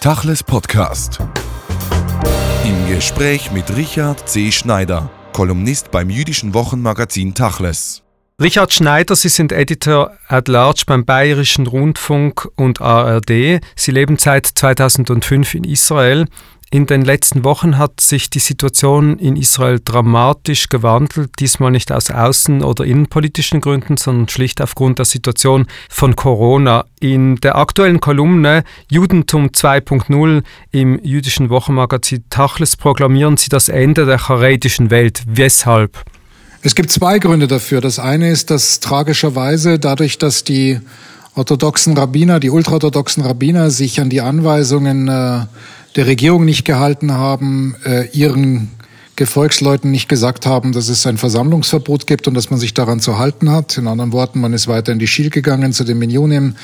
Tachles Podcast. Im Gespräch mit Richard C. Schneider, Kolumnist beim jüdischen Wochenmagazin Tachles. Richard Schneider, Sie sind Editor at Large beim Bayerischen Rundfunk und ARD. Sie leben seit 2005 in Israel. In den letzten Wochen hat sich die Situation in Israel dramatisch gewandelt, diesmal nicht aus außen- oder innenpolitischen Gründen, sondern schlicht aufgrund der Situation von Corona. In der aktuellen Kolumne Judentum 2.0 im jüdischen Wochenmagazin Tachles proklamieren Sie das Ende der charedischen Welt. Weshalb? Es gibt zwei Gründe dafür. Das eine ist, dass tragischerweise dadurch, dass die orthodoxen Rabbiner, die ultraorthodoxen Rabbiner sich an die Anweisungen äh, der Regierung nicht gehalten haben, äh, ihren Gefolgsleuten nicht gesagt haben, dass es ein Versammlungsverbot gibt und dass man sich daran zu halten hat. In anderen Worten, man ist weiter in die Schil gegangen zu den Minionim.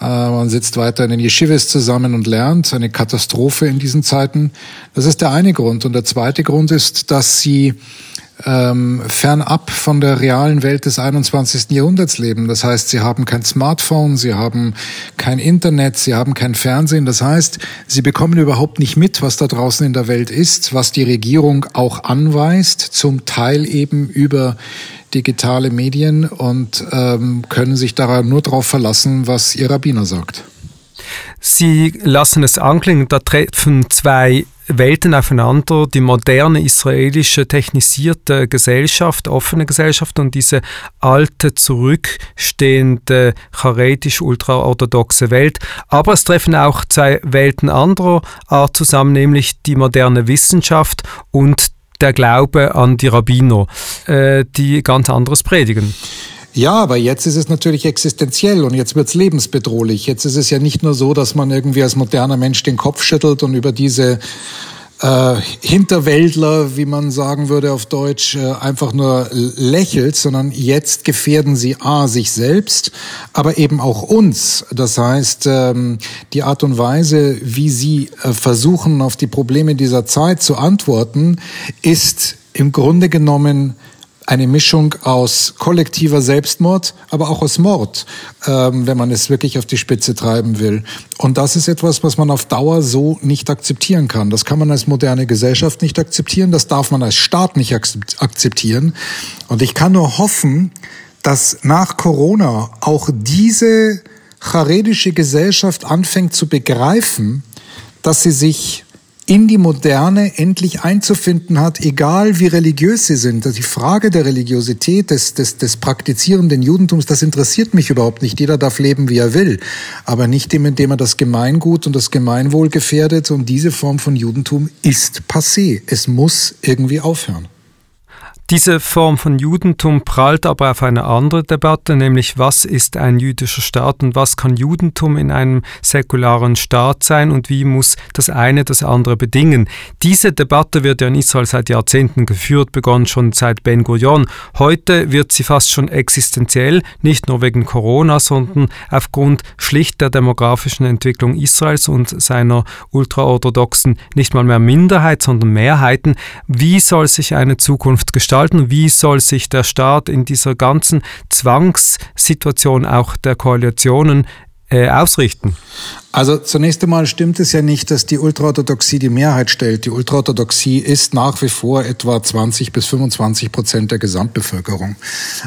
Äh, man sitzt weiter in den Yeshivas zusammen und lernt. Eine Katastrophe in diesen Zeiten. Das ist der eine Grund. Und der zweite Grund ist, dass sie ähm, fernab von der realen Welt des 21. Jahrhunderts leben. Das heißt, sie haben kein Smartphone, sie haben kein Internet, sie haben kein Fernsehen. Das heißt, sie bekommen überhaupt nicht mit, was da draußen in der Welt ist, was die Regierung auch anweist, zum Teil eben über digitale Medien und ähm, können sich daran nur darauf verlassen, was ihr Rabbiner sagt. Sie lassen es anklingen, da treffen zwei Welten aufeinander, die moderne israelische technisierte Gesellschaft, offene Gesellschaft und diese alte, zurückstehende, charetisch-ultraorthodoxe Welt. Aber es treffen auch zwei Welten anderer Art zusammen, nämlich die moderne Wissenschaft und der Glaube an die Rabbiner, äh, die ganz anderes predigen. Ja, aber jetzt ist es natürlich existenziell und jetzt wird es lebensbedrohlich. Jetzt ist es ja nicht nur so, dass man irgendwie als moderner Mensch den Kopf schüttelt und über diese äh, Hinterwäldler, wie man sagen würde auf Deutsch, äh, einfach nur lächelt, sondern jetzt gefährden sie A, sich selbst, aber eben auch uns. Das heißt, ähm, die Art und Weise, wie sie äh, versuchen, auf die Probleme dieser Zeit zu antworten, ist im Grunde genommen eine Mischung aus kollektiver Selbstmord, aber auch aus Mord, ähm, wenn man es wirklich auf die Spitze treiben will. Und das ist etwas, was man auf Dauer so nicht akzeptieren kann. Das kann man als moderne Gesellschaft nicht akzeptieren, das darf man als Staat nicht akzeptieren. Und ich kann nur hoffen, dass nach Corona auch diese charedische Gesellschaft anfängt zu begreifen, dass sie sich in die Moderne endlich einzufinden hat, egal wie religiös sie sind. Die Frage der Religiosität des, des, des praktizierenden Judentums, das interessiert mich überhaupt nicht. Jeder darf leben, wie er will, aber nicht dem, indem er das Gemeingut und das Gemeinwohl gefährdet. Und diese Form von Judentum ist passé. Es muss irgendwie aufhören. Diese Form von Judentum prallt aber auf eine andere Debatte, nämlich was ist ein jüdischer Staat und was kann Judentum in einem säkularen Staat sein und wie muss das eine das andere bedingen. Diese Debatte wird ja in Israel seit Jahrzehnten geführt, begonnen schon seit Ben Gurion. Heute wird sie fast schon existenziell, nicht nur wegen Corona, sondern aufgrund schlicht der demografischen Entwicklung Israels und seiner ultraorthodoxen, nicht mal mehr Minderheit, sondern Mehrheiten. Wie soll sich eine Zukunft gestalten? Gestalten? Wie soll sich der Staat in dieser ganzen Zwangssituation auch der Koalitionen äh, ausrichten? Also zunächst einmal stimmt es ja nicht, dass die Ultraorthodoxie die Mehrheit stellt. Die Ultraorthodoxie ist nach wie vor etwa 20 bis 25 Prozent der Gesamtbevölkerung.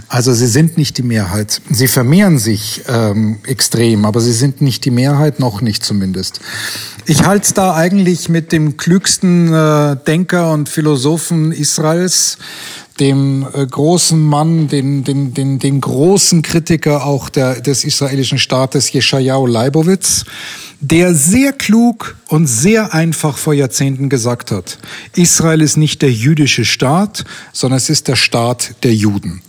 Also sie sind nicht die Mehrheit. Sie vermehren sich ähm, extrem, aber sie sind nicht die Mehrheit, noch nicht zumindest. Ich halte es da eigentlich mit dem klügsten äh, Denker und Philosophen Israels, dem äh, großen Mann, den, den, den, den großen Kritiker auch der, des israelischen Staates, Jeschajahu Leibowitz, der sehr klug und sehr einfach vor Jahrzehnten gesagt hat, Israel ist nicht der jüdische Staat, sondern es ist der Staat der Juden.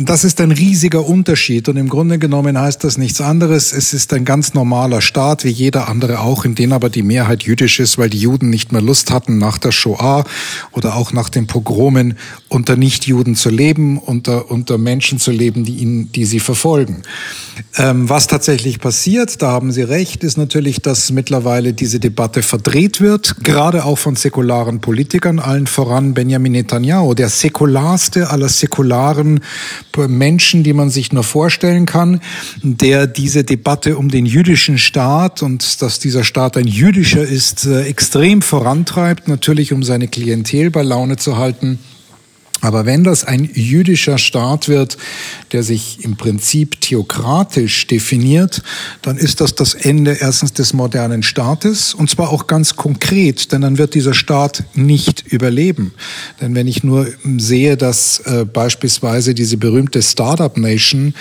Das ist ein riesiger Unterschied und im Grunde genommen heißt das nichts anderes. Es ist ein ganz normaler Staat, wie jeder andere auch, in dem aber die Mehrheit jüdisch ist, weil die Juden nicht mehr Lust hatten, nach der Shoah oder auch nach den Pogromen unter Nichtjuden zu leben, unter, unter Menschen zu leben, die, ihnen, die sie verfolgen. Ähm, was tatsächlich passiert, da haben Sie recht, ist natürlich, dass mittlerweile diese Debatte verdreht wird, gerade auch von säkularen Politikern, allen voran Benjamin Netanyahu, der säkularste aller säkularen Menschen, die man sich nur vorstellen kann, der diese Debatte um den jüdischen Staat und dass dieser Staat ein jüdischer ist, äh, extrem vorantreibt, natürlich um seine Klientel bei Laune zu halten. Aber wenn das ein jüdischer Staat wird, der sich im Prinzip theokratisch definiert, dann ist das das Ende erstens des modernen Staates und zwar auch ganz konkret, denn dann wird dieser Staat nicht überleben. Denn wenn ich nur sehe, dass äh, beispielsweise diese berühmte Startup Nation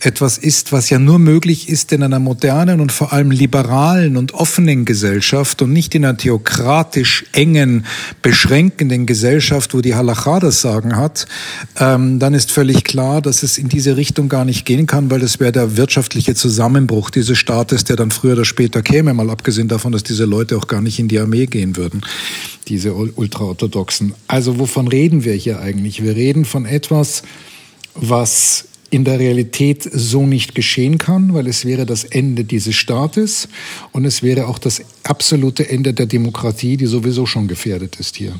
etwas ist, was ja nur möglich ist in einer modernen und vor allem liberalen und offenen Gesellschaft und nicht in einer theokratisch engen, beschränkenden Gesellschaft, wo die Halacha das sagen, Aussagen hat, ähm, dann ist völlig klar, dass es in diese Richtung gar nicht gehen kann, weil das wäre der wirtschaftliche Zusammenbruch dieses Staates, der dann früher oder später käme, mal abgesehen davon, dass diese Leute auch gar nicht in die Armee gehen würden, diese Ultraorthodoxen. Also wovon reden wir hier eigentlich? Wir reden von etwas, was in der Realität so nicht geschehen kann, weil es wäre das Ende dieses Staates und es wäre auch das absolute Ende der Demokratie, die sowieso schon gefährdet ist hier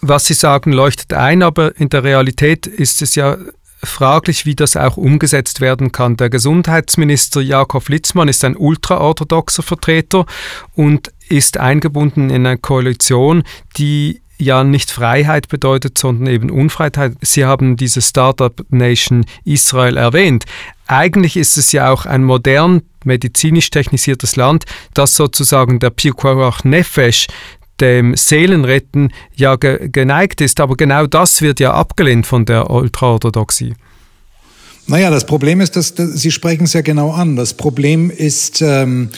was Sie sagen, leuchtet ein, aber in der Realität ist es ja fraglich, wie das auch umgesetzt werden kann. Der Gesundheitsminister Jakob Litzmann ist ein ultraorthodoxer Vertreter und ist eingebunden in eine Koalition, die ja nicht Freiheit bedeutet, sondern eben Unfreiheit. Sie haben diese Startup Nation Israel erwähnt. Eigentlich ist es ja auch ein modern medizinisch technisiertes Land, das sozusagen der Pikuach Nefesh, dem Seelenretten ja ge geneigt ist. Aber genau das wird ja abgelehnt von der Ultraorthodoxie. Naja, das Problem ist, dass, dass Sie sprechen es ja genau an. Das Problem ist, ähm,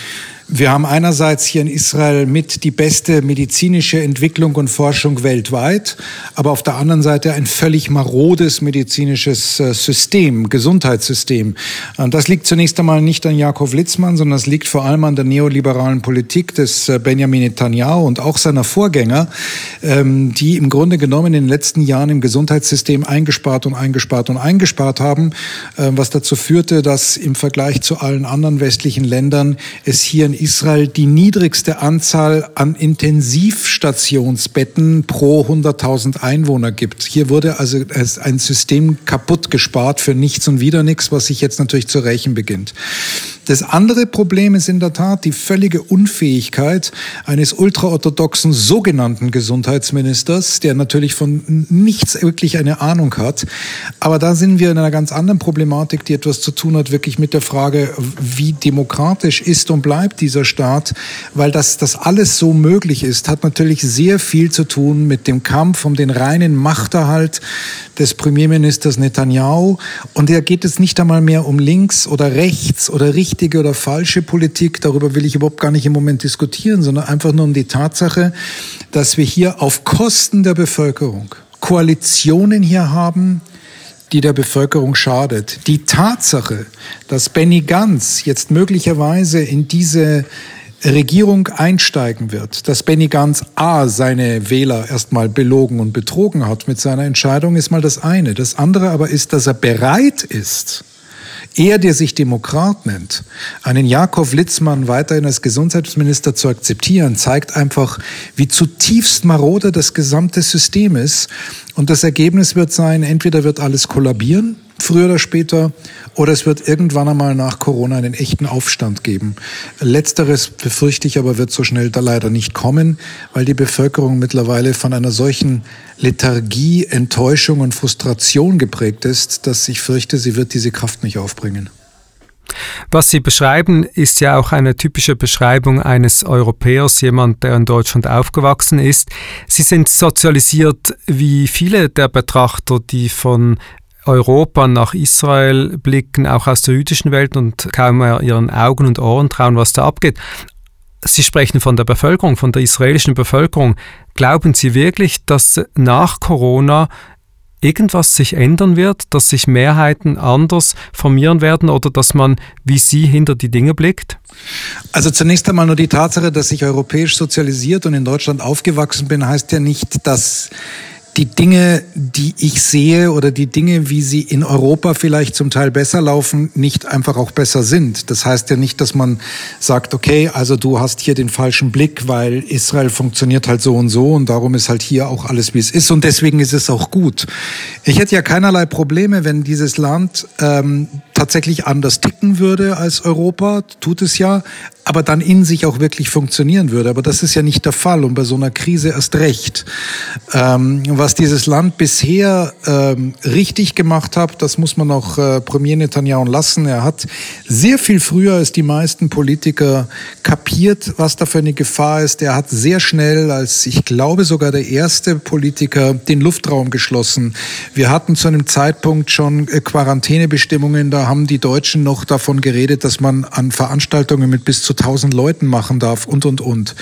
wir haben einerseits hier in Israel mit die beste medizinische Entwicklung und Forschung weltweit, aber auf der anderen Seite ein völlig marodes medizinisches äh, System, Gesundheitssystem. Und das liegt zunächst einmal nicht an Jakob Litzmann, sondern es liegt vor allem an der neoliberalen Politik des äh, Benjamin Netanyahu und auch seiner Vorgänger, ähm, die im Grunde genommen in den letzten Jahren im Gesundheitssystem eingespart und eingespart und eingespart haben, äh, was dazu führte, dass im Vergleich zu allen anderen westlichen Ländern es hier in Israel die niedrigste Anzahl an Intensivstationsbetten pro 100.000 Einwohner gibt. Hier wurde also ein System kaputt gespart für nichts und wieder nichts, was sich jetzt natürlich zu rächen beginnt. Das andere Problem ist in der Tat die völlige Unfähigkeit eines ultraorthodoxen sogenannten Gesundheitsministers, der natürlich von nichts wirklich eine Ahnung hat. Aber da sind wir in einer ganz anderen Problematik, die etwas zu tun hat wirklich mit der Frage, wie demokratisch ist und bleibt dieser Staat, weil das, das alles so möglich ist, hat natürlich sehr viel zu tun mit dem Kampf um den reinen Machterhalt des Premierministers Netanyahu. Und da geht es nicht einmal mehr um links oder rechts oder richtig richtige oder falsche Politik, darüber will ich überhaupt gar nicht im Moment diskutieren, sondern einfach nur um die Tatsache, dass wir hier auf Kosten der Bevölkerung Koalitionen hier haben, die der Bevölkerung schadet. Die Tatsache, dass Benny Gantz jetzt möglicherweise in diese Regierung einsteigen wird, dass Benny Gantz A seine Wähler erstmal belogen und betrogen hat mit seiner Entscheidung, ist mal das eine. Das andere aber ist, dass er bereit ist, er, der sich Demokrat nennt, einen Jakob Litzmann weiterhin als Gesundheitsminister zu akzeptieren, zeigt einfach, wie zutiefst marode das gesamte System ist. Und das Ergebnis wird sein, entweder wird alles kollabieren, früher oder später, oder es wird irgendwann einmal nach Corona einen echten Aufstand geben. Letzteres befürchte ich aber wird so schnell da leider nicht kommen, weil die Bevölkerung mittlerweile von einer solchen Lethargie, Enttäuschung und Frustration geprägt ist, dass ich fürchte, sie wird diese Kraft nicht aufbringen. Was Sie beschreiben, ist ja auch eine typische Beschreibung eines Europäers, jemand, der in Deutschland aufgewachsen ist. Sie sind sozialisiert wie viele der Betrachter, die von Europa nach Israel blicken, auch aus der jüdischen Welt und kaum mehr ihren Augen und Ohren trauen, was da abgeht. Sie sprechen von der Bevölkerung, von der israelischen Bevölkerung. Glauben Sie wirklich, dass nach Corona irgendwas sich ändern wird, dass sich Mehrheiten anders formieren werden oder dass man wie Sie hinter die Dinge blickt? Also zunächst einmal nur die Tatsache, dass ich europäisch sozialisiert und in Deutschland aufgewachsen bin, heißt ja nicht, dass die Dinge, die ich sehe oder die Dinge, wie sie in Europa vielleicht zum Teil besser laufen, nicht einfach auch besser sind. Das heißt ja nicht, dass man sagt, okay, also du hast hier den falschen Blick, weil Israel funktioniert halt so und so und darum ist halt hier auch alles, wie es ist und deswegen ist es auch gut. Ich hätte ja keinerlei Probleme, wenn dieses Land ähm, tatsächlich anders ticken würde als Europa, tut es ja, aber dann in sich auch wirklich funktionieren würde. Aber das ist ja nicht der Fall und bei so einer Krise erst recht. Ähm, was dieses Land bisher ähm, richtig gemacht hat, das muss man auch äh, Premier Netanyahu lassen. Er hat sehr viel früher als die meisten Politiker kapiert, was da für eine Gefahr ist. Er hat sehr schnell, als ich glaube sogar der erste Politiker, den Luftraum geschlossen. Wir hatten zu einem Zeitpunkt schon äh, Quarantänebestimmungen, da haben die Deutschen noch davon geredet, dass man an Veranstaltungen mit bis zu 1000 Leuten machen darf und, und, und.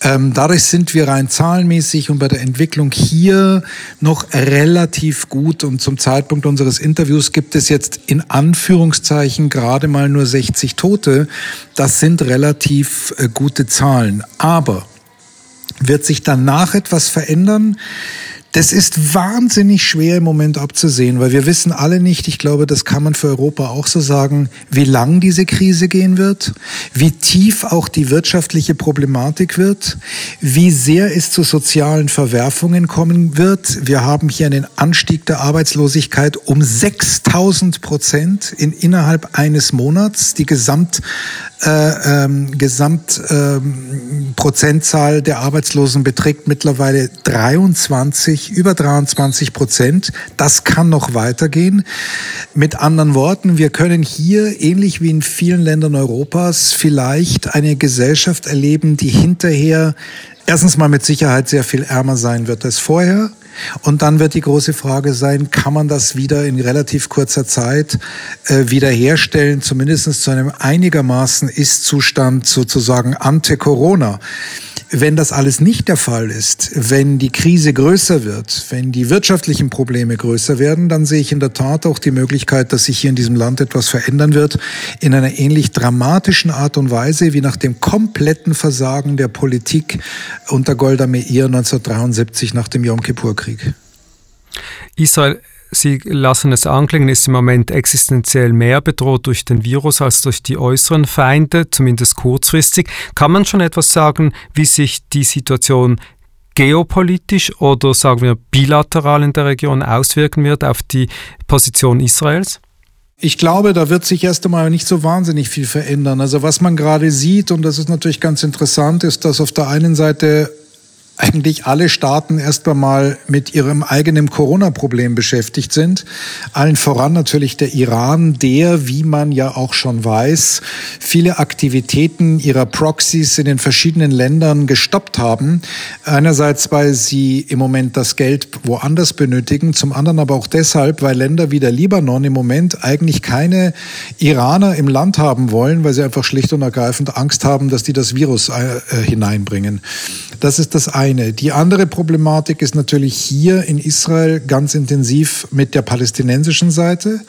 Ähm, dadurch sind wir rein zahlenmäßig und bei der Entwicklung hier noch relativ gut und zum Zeitpunkt unseres Interviews gibt es jetzt in Anführungszeichen gerade mal nur 60 Tote. Das sind relativ äh, gute Zahlen. Aber wird sich danach etwas verändern? Das ist wahnsinnig schwer im Moment abzusehen, weil wir wissen alle nicht, ich glaube, das kann man für Europa auch so sagen, wie lang diese Krise gehen wird, wie tief auch die wirtschaftliche Problematik wird, wie sehr es zu sozialen Verwerfungen kommen wird. Wir haben hier einen Anstieg der Arbeitslosigkeit um 6000 Prozent in innerhalb eines Monats. Die Gesamt äh, ähm, Gesamtprozentzahl ähm, der Arbeitslosen beträgt mittlerweile 23, über 23 Prozent. Das kann noch weitergehen. Mit anderen Worten, wir können hier, ähnlich wie in vielen Ländern Europas, vielleicht eine Gesellschaft erleben, die hinterher erstens mal mit Sicherheit sehr viel ärmer sein wird als vorher und dann wird die große Frage sein, kann man das wieder in relativ kurzer Zeit äh, wiederherstellen, zumindest zu einem einigermaßen Ist-Zustand sozusagen ante Corona. Wenn das alles nicht der Fall ist, wenn die Krise größer wird, wenn die wirtschaftlichen Probleme größer werden, dann sehe ich in der Tat auch die Möglichkeit, dass sich hier in diesem Land etwas verändern wird, in einer ähnlich dramatischen Art und Weise wie nach dem kompletten Versagen der Politik unter Golda Meir 1973 nach dem Yom Kippur-Krieg. Israel Sie lassen es anklingen, ist im Moment existenziell mehr bedroht durch den Virus als durch die äußeren Feinde, zumindest kurzfristig. Kann man schon etwas sagen, wie sich die Situation geopolitisch oder sagen wir bilateral in der Region auswirken wird auf die Position Israels? Ich glaube, da wird sich erst einmal nicht so wahnsinnig viel verändern. Also was man gerade sieht, und das ist natürlich ganz interessant, ist, dass auf der einen Seite eigentlich alle Staaten erst einmal mit ihrem eigenen Corona-Problem beschäftigt sind. Allen voran natürlich der Iran, der, wie man ja auch schon weiß, viele Aktivitäten ihrer Proxys in den verschiedenen Ländern gestoppt haben. Einerseits, weil sie im Moment das Geld woanders benötigen, zum anderen aber auch deshalb, weil Länder wie der Libanon im Moment eigentlich keine Iraner im Land haben wollen, weil sie einfach schlicht und ergreifend Angst haben, dass die das Virus äh, hineinbringen. Das ist das eine. Die andere Problematik ist natürlich hier in Israel ganz intensiv mit der palästinensischen Seite.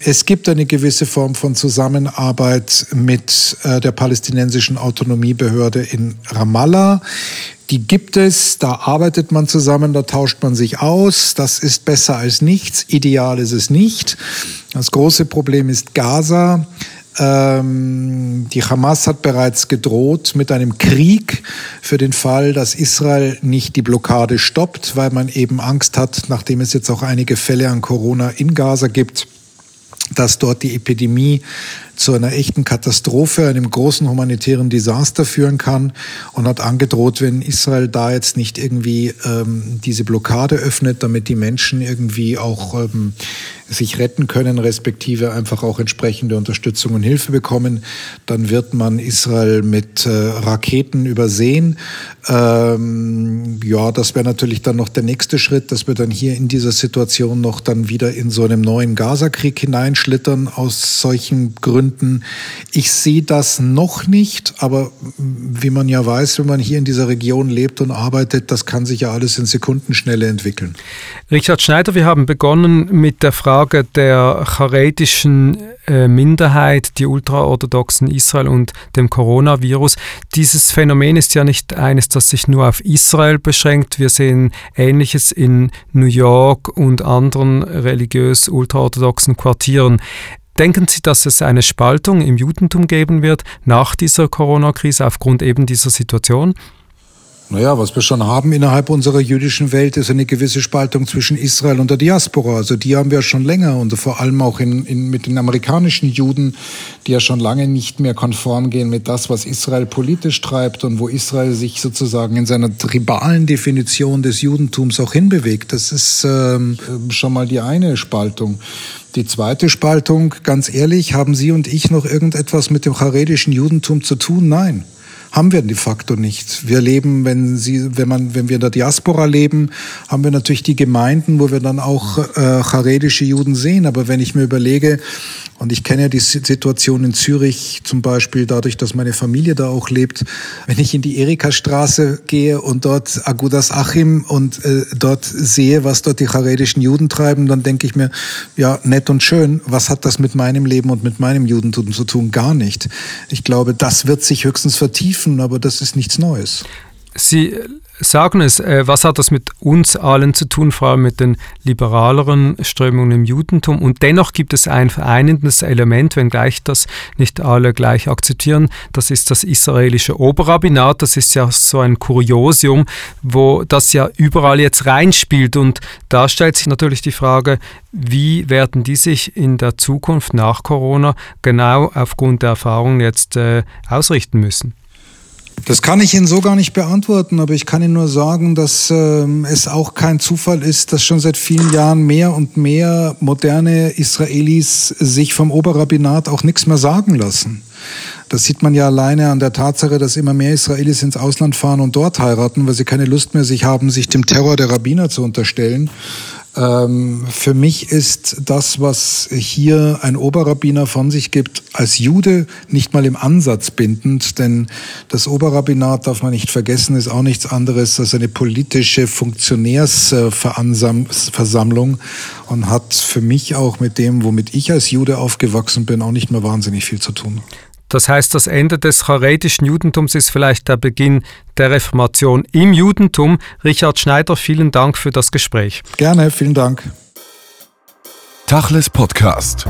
Es gibt eine gewisse Form von Zusammenarbeit mit äh, der palästinensischen Autonomiebehörde in Ramallah. Die gibt es, da arbeitet man zusammen, da tauscht man sich aus. Das ist besser als nichts. Ideal ist es nicht. Das große Problem ist Gaza. Ähm, die Hamas hat bereits gedroht mit einem Krieg für den Fall, dass Israel nicht die Blockade stoppt, weil man eben Angst hat, nachdem es jetzt auch einige Fälle an Corona in Gaza gibt, dass dort die Epidemie zu einer echten Katastrophe, einem großen humanitären Desaster führen kann und hat angedroht, wenn Israel da jetzt nicht irgendwie ähm, diese Blockade öffnet, damit die Menschen irgendwie auch ähm, sich retten können, respektive einfach auch entsprechende Unterstützung und Hilfe bekommen, dann wird man Israel mit äh, Raketen übersehen. Ähm, ja, das wäre natürlich dann noch der nächste Schritt, dass wir dann hier in dieser Situation noch dann wieder in so einem neuen Gazakrieg hineinschlittern aus solchen Gründen Gründen. Ich sehe das noch nicht, aber wie man ja weiß, wenn man hier in dieser Region lebt und arbeitet, das kann sich ja alles in Sekundenschnelle entwickeln. Richard Schneider, wir haben begonnen mit der Frage der charetischen äh, Minderheit, die ultraorthodoxen Israel und dem Coronavirus. Dieses Phänomen ist ja nicht eines, das sich nur auf Israel beschränkt. Wir sehen Ähnliches in New York und anderen religiös ultraorthodoxen Quartieren. Denken Sie, dass es eine Spaltung im Judentum geben wird nach dieser Corona-Krise aufgrund eben dieser Situation? Naja, was wir schon haben innerhalb unserer jüdischen Welt, ist eine gewisse Spaltung zwischen Israel und der Diaspora. Also die haben wir schon länger und vor allem auch in, in, mit den amerikanischen Juden, die ja schon lange nicht mehr konform gehen mit das, was Israel politisch treibt und wo Israel sich sozusagen in seiner tribalen Definition des Judentums auch hinbewegt. Das ist ähm, schon mal die eine Spaltung. Die zweite Spaltung, ganz ehrlich, haben Sie und ich noch irgendetwas mit dem charedischen Judentum zu tun? Nein haben wir de facto nicht. Wir leben, wenn Sie, wenn man, wenn wir in der Diaspora leben, haben wir natürlich die Gemeinden, wo wir dann auch äh, charedische Juden sehen. Aber wenn ich mir überlege, und ich kenne ja die Situation in Zürich zum Beispiel dadurch, dass meine Familie da auch lebt. Wenn ich in die Erika-Straße gehe und dort Agudas Achim und äh, dort sehe, was dort die charedischen Juden treiben, dann denke ich mir, ja, nett und schön. Was hat das mit meinem Leben und mit meinem Judentum zu tun? Gar nicht. Ich glaube, das wird sich höchstens vertiefen, aber das ist nichts Neues. Sie sagen es, äh, was hat das mit uns allen zu tun, vor allem mit den liberaleren Strömungen im Judentum? Und dennoch gibt es ein vereinendes Element, wenngleich das nicht alle gleich akzeptieren. Das ist das israelische Oberrabbinat. Das ist ja so ein Kuriosium, wo das ja überall jetzt reinspielt. Und da stellt sich natürlich die Frage, wie werden die sich in der Zukunft nach Corona genau aufgrund der Erfahrungen jetzt äh, ausrichten müssen? Das kann ich Ihnen so gar nicht beantworten, aber ich kann Ihnen nur sagen, dass äh, es auch kein Zufall ist, dass schon seit vielen Jahren mehr und mehr moderne Israelis sich vom Oberrabbinat auch nichts mehr sagen lassen. Das sieht man ja alleine an der Tatsache, dass immer mehr Israelis ins Ausland fahren und dort heiraten, weil sie keine Lust mehr sich haben, sich dem Terror der Rabbiner zu unterstellen. Ähm, für mich ist das, was hier ein Oberrabbiner von sich gibt, als Jude nicht mal im Ansatz bindend, denn das Oberrabbinat, darf man nicht vergessen, ist auch nichts anderes als eine politische Funktionärsversammlung und hat für mich auch mit dem, womit ich als Jude aufgewachsen bin, auch nicht mehr wahnsinnig viel zu tun. Das heißt, das Ende des charetischen Judentums ist vielleicht der Beginn der Reformation im Judentum. Richard Schneider, vielen Dank für das Gespräch. Gerne, vielen Dank. Tachles Podcast.